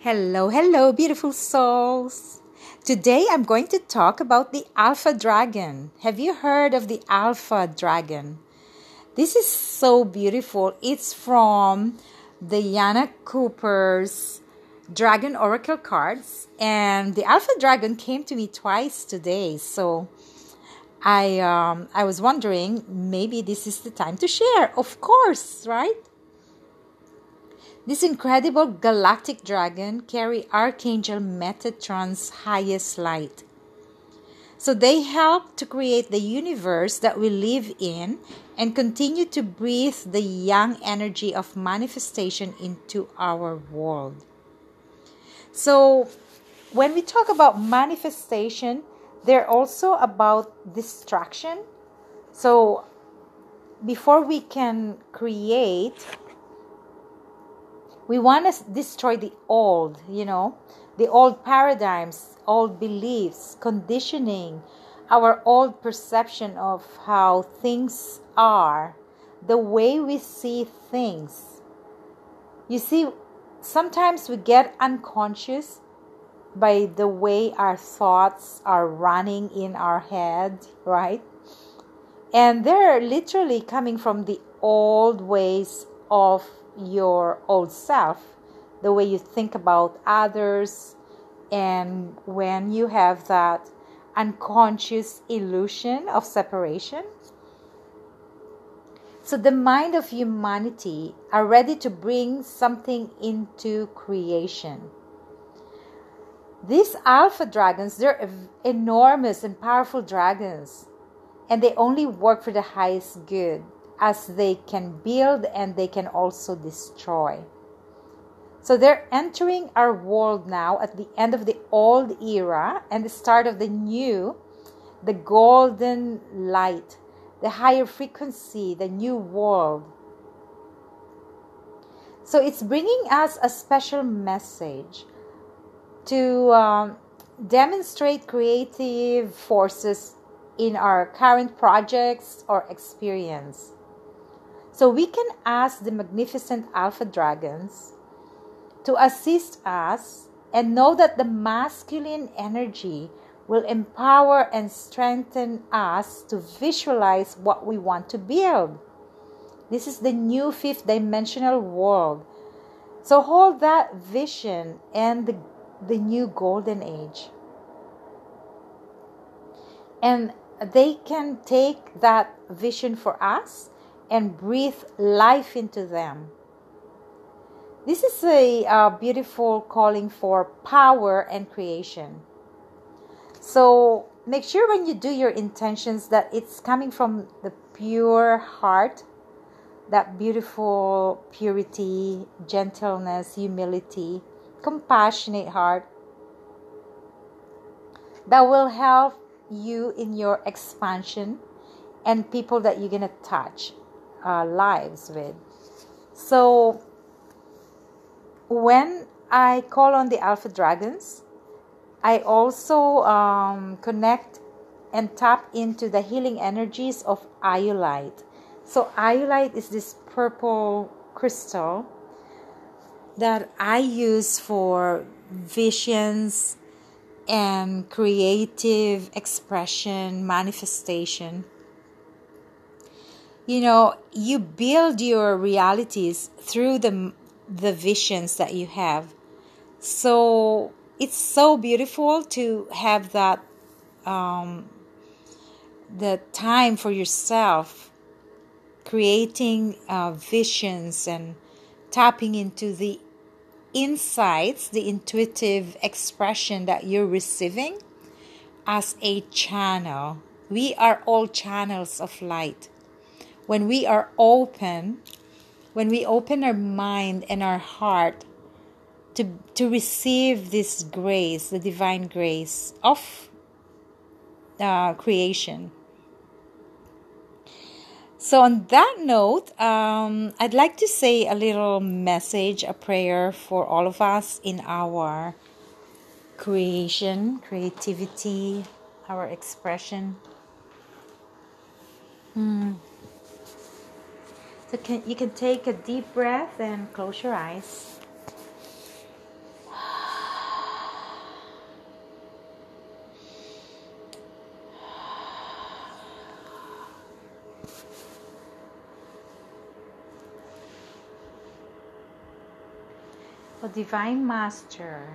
Hello, hello, beautiful souls. Today I'm going to talk about the Alpha Dragon. Have you heard of the Alpha Dragon? This is so beautiful. It's from the Diana Cooper's Dragon Oracle cards, and the Alpha Dragon came to me twice today. So I um, I was wondering maybe this is the time to share. Of course, right? This incredible galactic dragon carry Archangel Metatron's highest light. So they help to create the universe that we live in and continue to breathe the young energy of manifestation into our world. So when we talk about manifestation, they're also about distraction. So before we can create we want to destroy the old, you know, the old paradigms, old beliefs, conditioning, our old perception of how things are, the way we see things. You see, sometimes we get unconscious by the way our thoughts are running in our head, right? And they're literally coming from the old ways of your old self, the way you think about others, and when you have that unconscious illusion of separation. So the mind of humanity are ready to bring something into creation. These alpha dragons, they're enormous and powerful dragons, and they only work for the highest good as they can build and they can also destroy. So they're entering our world now at the end of the old era and the start of the new, the golden light, the higher frequency, the new world. So it's bringing us a special message to um, demonstrate creative forces in our current projects or experience. So we can ask the magnificent alpha dragons to assist us and know that the masculine energy will empower and strengthen us to visualize what we want to build. This is the new fifth dimensional world. So hold that vision and the, the new golden age. And they can take that vision for us and breathe life into them. This is a uh, beautiful calling for power and creation. So make sure when you do your intentions that it's coming from the pure heart, that beautiful purity, gentleness, humility, compassionate heart that will help you in your expansion and people that you're going to touch uh, lives with. So when I call on the Alpha Dragons, I also um, connect and tap into the healing energies of iolite. So, iolite is this purple crystal that I use for visions and creative expression, manifestation you know you build your realities through the the visions that you have. So it's so beautiful to have that um, the time for yourself creating uh, visions and tapping into the insights the intuitive expression that you're receiving as a channel. We are all channels of light when we are open, when we open our mind and our heart to, to receive this grace, the divine grace of uh, creation. So, on that note, um, I'd like to say a little message, a prayer for all of us in our creation, creativity, our expression. Hmm. So can, you can take a deep breath and close your eyes. Oh, Divine Master,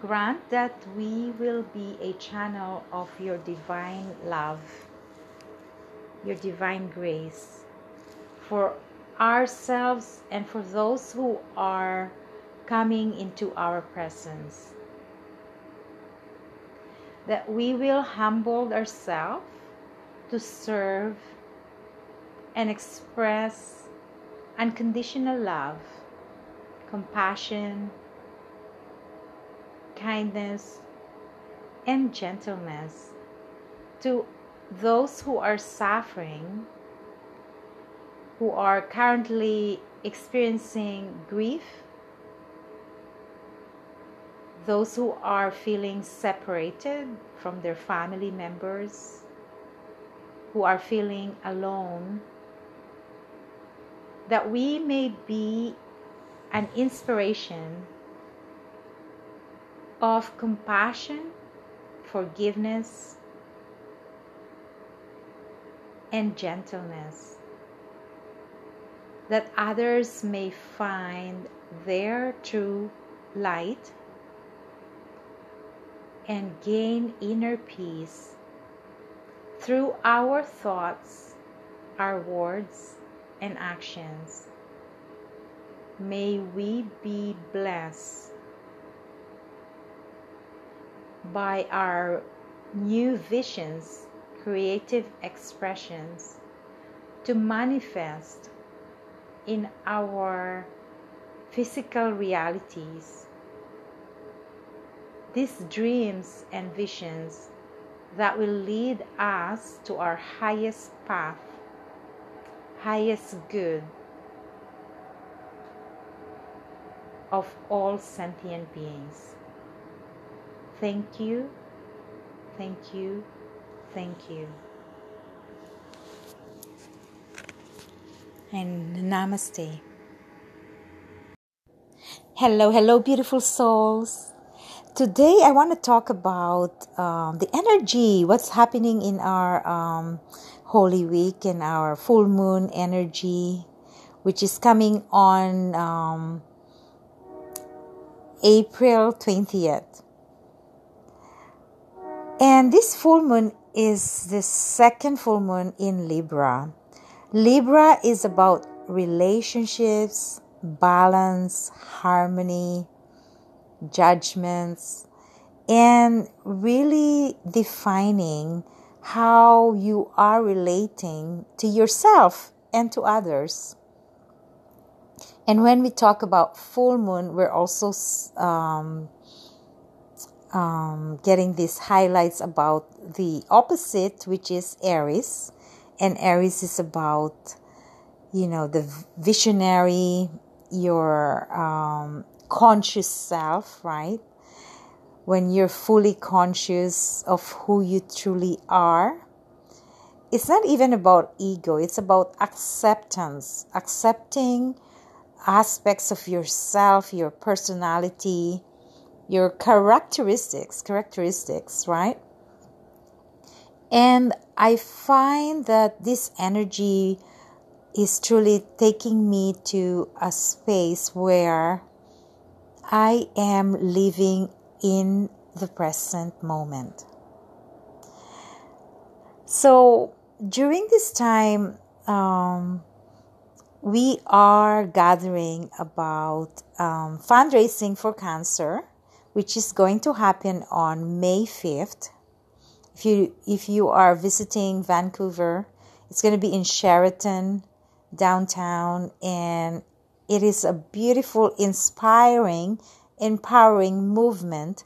grant that we will be a channel of your divine love, your divine grace for ourselves and for those who are coming into our presence. That we will humble ourselves to serve and express unconditional love, compassion, kindness, and gentleness to those who are suffering, who are currently experiencing grief, those who are feeling separated from their family members, who are feeling alone, that we may be an inspiration of compassion, forgiveness, and gentleness, that others may find their true light and gain inner peace through our thoughts, our words, and actions. May we be blessed by our new visions, creative expressions to manifest in our physical realities. These dreams and visions that will lead us to our highest path, highest good of all sentient beings. Thank you, thank you, thank you. And namaste. Hello, hello, beautiful souls. Today I want to talk about um, the energy, what's happening in our um, Holy Week and our full moon energy, which is coming on um, April 20th. And this full moon is the second full moon in Libra. Libra is about relationships, balance, harmony, judgments, and really defining how you are relating to yourself and to others. And when we talk about full moon, we're also um, um, getting these highlights about the opposite, which is Aries. And Aries is about, you know, the visionary, your um, conscious self, right? When you're fully conscious of who you truly are. It's not even about ego, it's about acceptance, accepting aspects of yourself, your personality, your characteristics, characteristics, right? And I find that this energy is truly taking me to a space where I am living in the present moment. So during this time, um, we are gathering about um, fundraising for cancer, which is going to happen on May 5th. If you if you are visiting Vancouver, it's going to be in Sheraton downtown and it is a beautiful, inspiring, empowering movement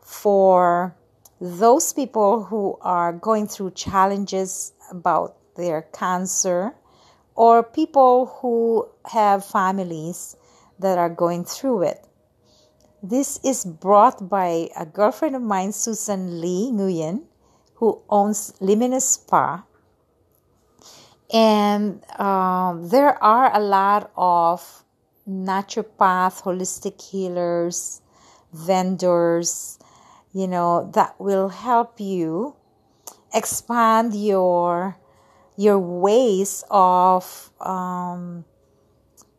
for those people who are going through challenges about their cancer or people who have families that are going through it. This is brought by a girlfriend of mine, Susan Lee Nguyen, who owns Luminous Spa. And um, there are a lot of naturopath, holistic healers, vendors, you know, that will help you expand your your ways of um,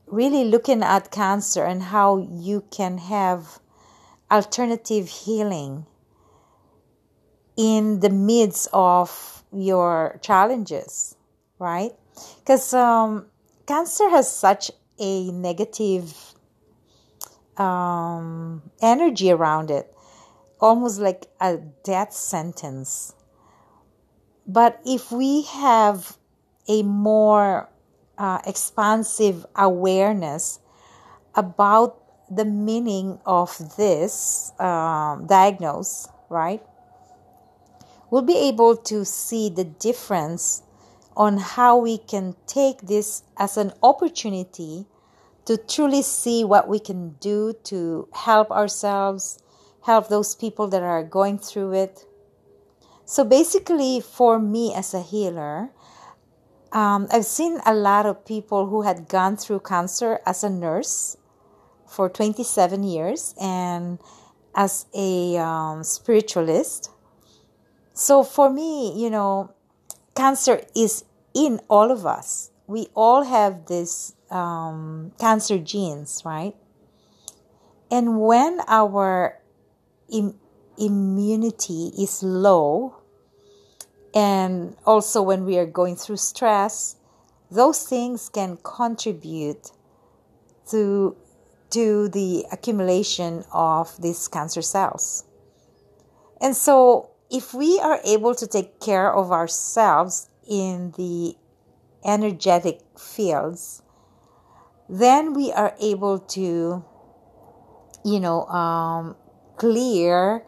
really looking at cancer and how you can have alternative healing in the midst of your challenges, right? Because um, cancer has such a negative um, energy around it, almost like a death sentence. But if we have a more uh, expansive awareness about the meaning of this um, diagnose, right? We'll be able to see the difference on how we can take this as an opportunity to truly see what we can do to help ourselves, help those people that are going through it. So, basically, for me as a healer, um, I've seen a lot of people who had gone through cancer as a nurse for 27 years and as a um, spiritualist. So, for me, you know, cancer is in all of us. We all have this um, cancer genes, right? And when our Im- immunity is low, and also when we are going through stress, those things can contribute to to the accumulation of these cancer cells. And so if we are able to take care of ourselves in the energetic fields, then we are able to, you know, um, clear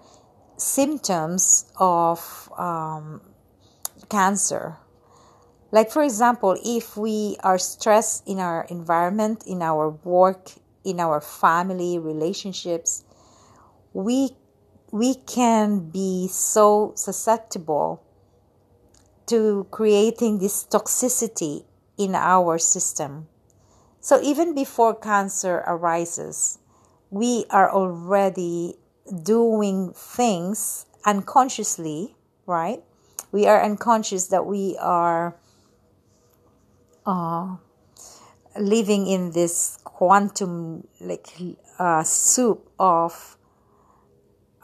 symptoms of um, cancer. Like, for example, if we are stressed in our environment, in our work, in our family relationships, we we can be so susceptible to creating this toxicity in our system. So even before cancer arises, we are already doing things unconsciously, right? We are unconscious that we are uh, living in this quantum like uh, soup of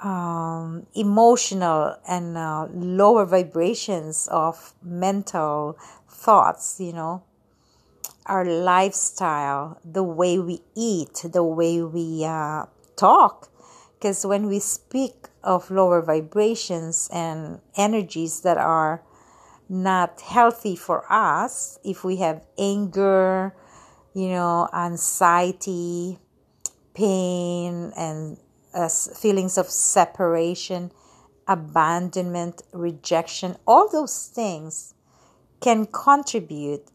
um, emotional and uh, lower vibrations of mental thoughts, you know, our lifestyle, the way we eat, the way we uh, talk. Because when we speak of lower vibrations and energies that are not healthy for us, if we have anger, you know, anxiety, pain, and uh, feelings of separation, abandonment, rejection, all those things can contribute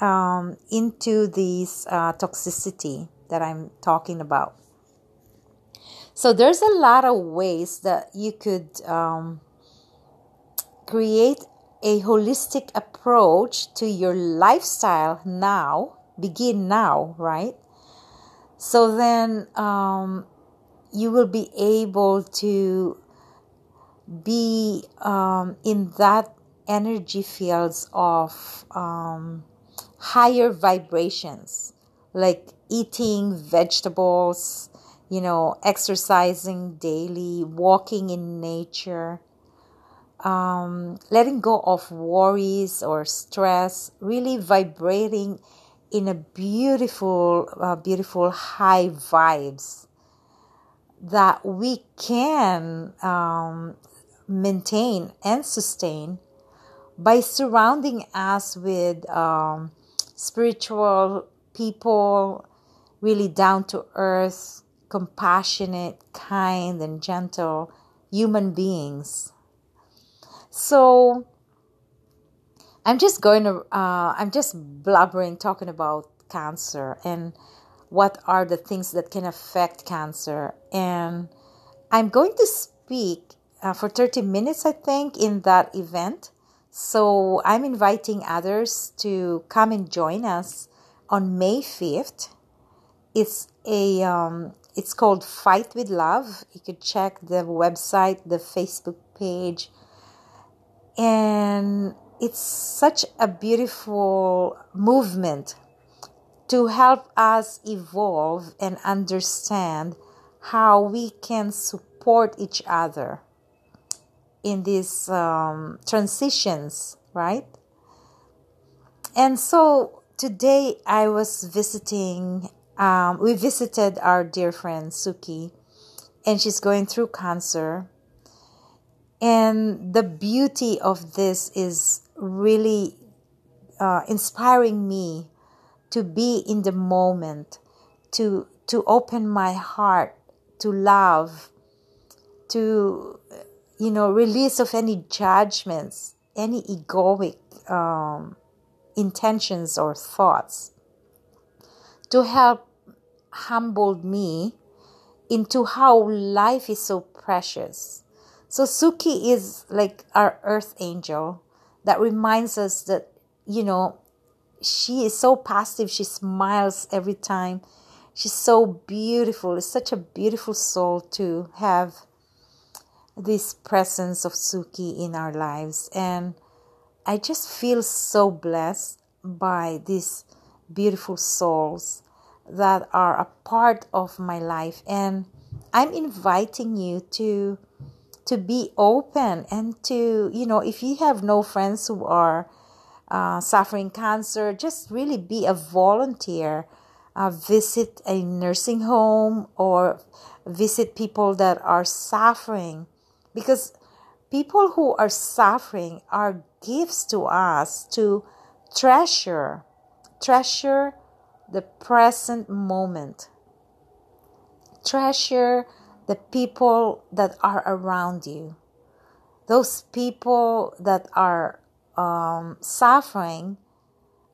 um, into this uh, toxicity that I'm talking about. So there's a lot of ways that you could um, create a holistic approach to your lifestyle now. Begin now, right? So then um, you will be able to be um, in that energy fields of um, higher vibrations, like eating vegetables, you know, exercising daily, walking in nature, um, letting go of worries or stress, really vibrating in a beautiful, uh, beautiful high vibes that we can um, maintain and sustain by surrounding us with um, spiritual people, really down to earth, compassionate, kind, and gentle human beings. So, I'm just going to, uh, I'm just blubbering talking about cancer and what are the things that can affect cancer. And I'm going to speak uh, for 30 minutes, I think, in that event. So I'm inviting others to come and join us on May 5th. It's a um, it's called Fight with Love. You could check the website, the Facebook page, and it's such a beautiful movement to help us evolve and understand how we can support each other in these um, transitions, right? And so today I was visiting, um, we visited our dear friend Suki, and she's going through cancer. And the beauty of this is really uh, inspiring me to be in the moment, to to open my heart to love, to you know release of any judgments, any egoic um, intentions or thoughts, to help humbled me into how life is so precious. So Suki is like our earth angel that reminds us that you know she is so positive. She smiles every time. She's so beautiful. It's such a beautiful soul to have this presence of Suki in our lives. And I just feel so blessed by these beautiful souls that are a part of my life. And I'm inviting you to to be open and to, you know, if you have no friends who are uh, suffering cancer, just really be a volunteer. Uh, visit a nursing home or visit people that are suffering because people who are suffering are gifts to us to treasure treasure the present moment treasure the people that are around you those people that are um, suffering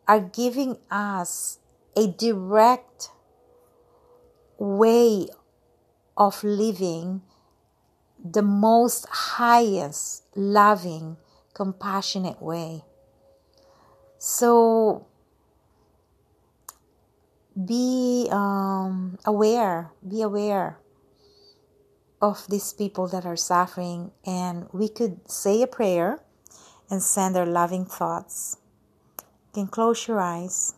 are giving us a direct way of living the most highest, loving, compassionate way. So be um, aware, be aware of these people that are suffering, and we could say a prayer and send our loving thoughts. You can close your eyes.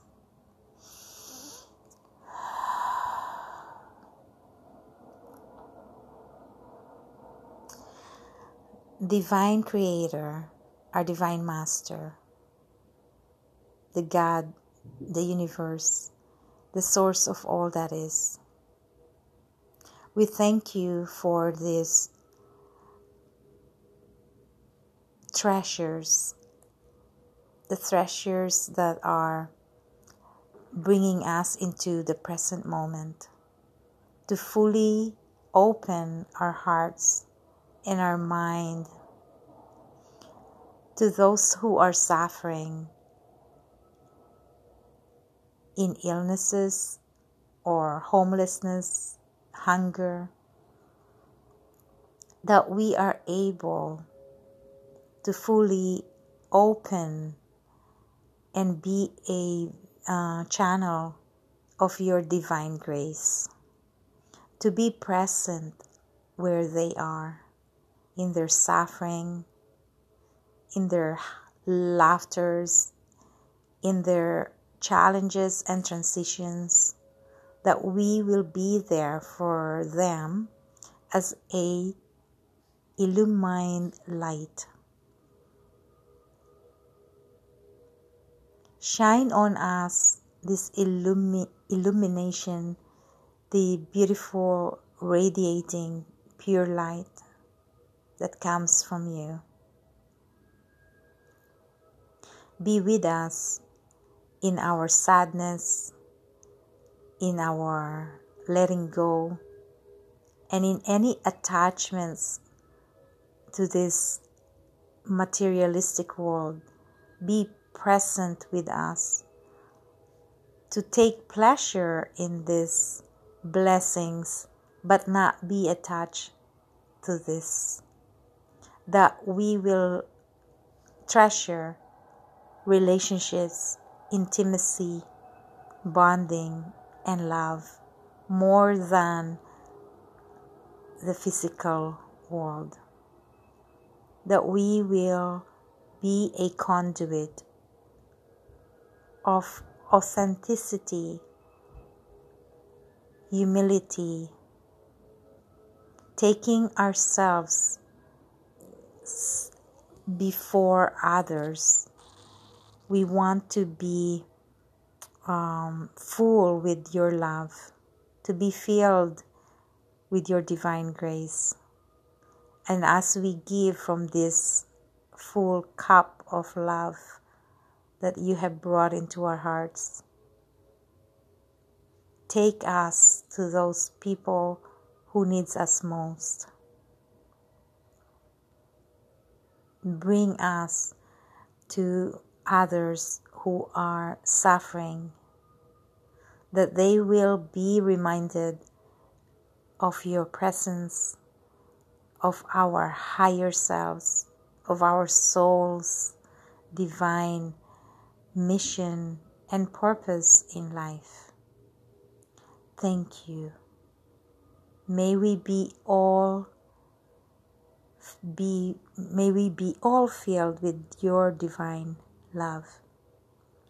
Divine Creator, our Divine Master, the God, the universe, the source of all that is. We thank you for this treasures, the treasures that are bringing us into the present moment, to fully open our hearts and our mind to those who are suffering in illnesses or homelessness, hunger, that we are able to fully open and be a uh, channel of your divine grace, to be present where they are, in their suffering, in their laughters, in their challenges and transitions, that we will be there for them as a illumined light. Shine on us this illumi- illumination, the beautiful, radiating, pure light that comes from you. Be with us in our sadness, in our letting go, and in any attachments to this materialistic world. Be present with us, to take pleasure in these blessings, but not be attached to this. That we will treasure relationships, intimacy, bonding, and love more than the physical world. That we will be a conduit of authenticity, humility, taking ourselves before others. We want to be um, full with your love, to be filled with your divine grace. And as we give from this full cup of love that you have brought into our hearts, take us to those people who needs us most. Bring us to others who are suffering, that they will be reminded of your presence, of our higher selves, of our soul's divine mission and purpose in life. Thank you. May we be all be may we be all filled with your divine love,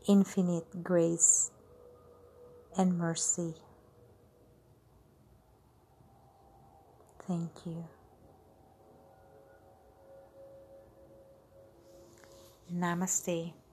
infinite grace and mercy. Thank you. Namaste.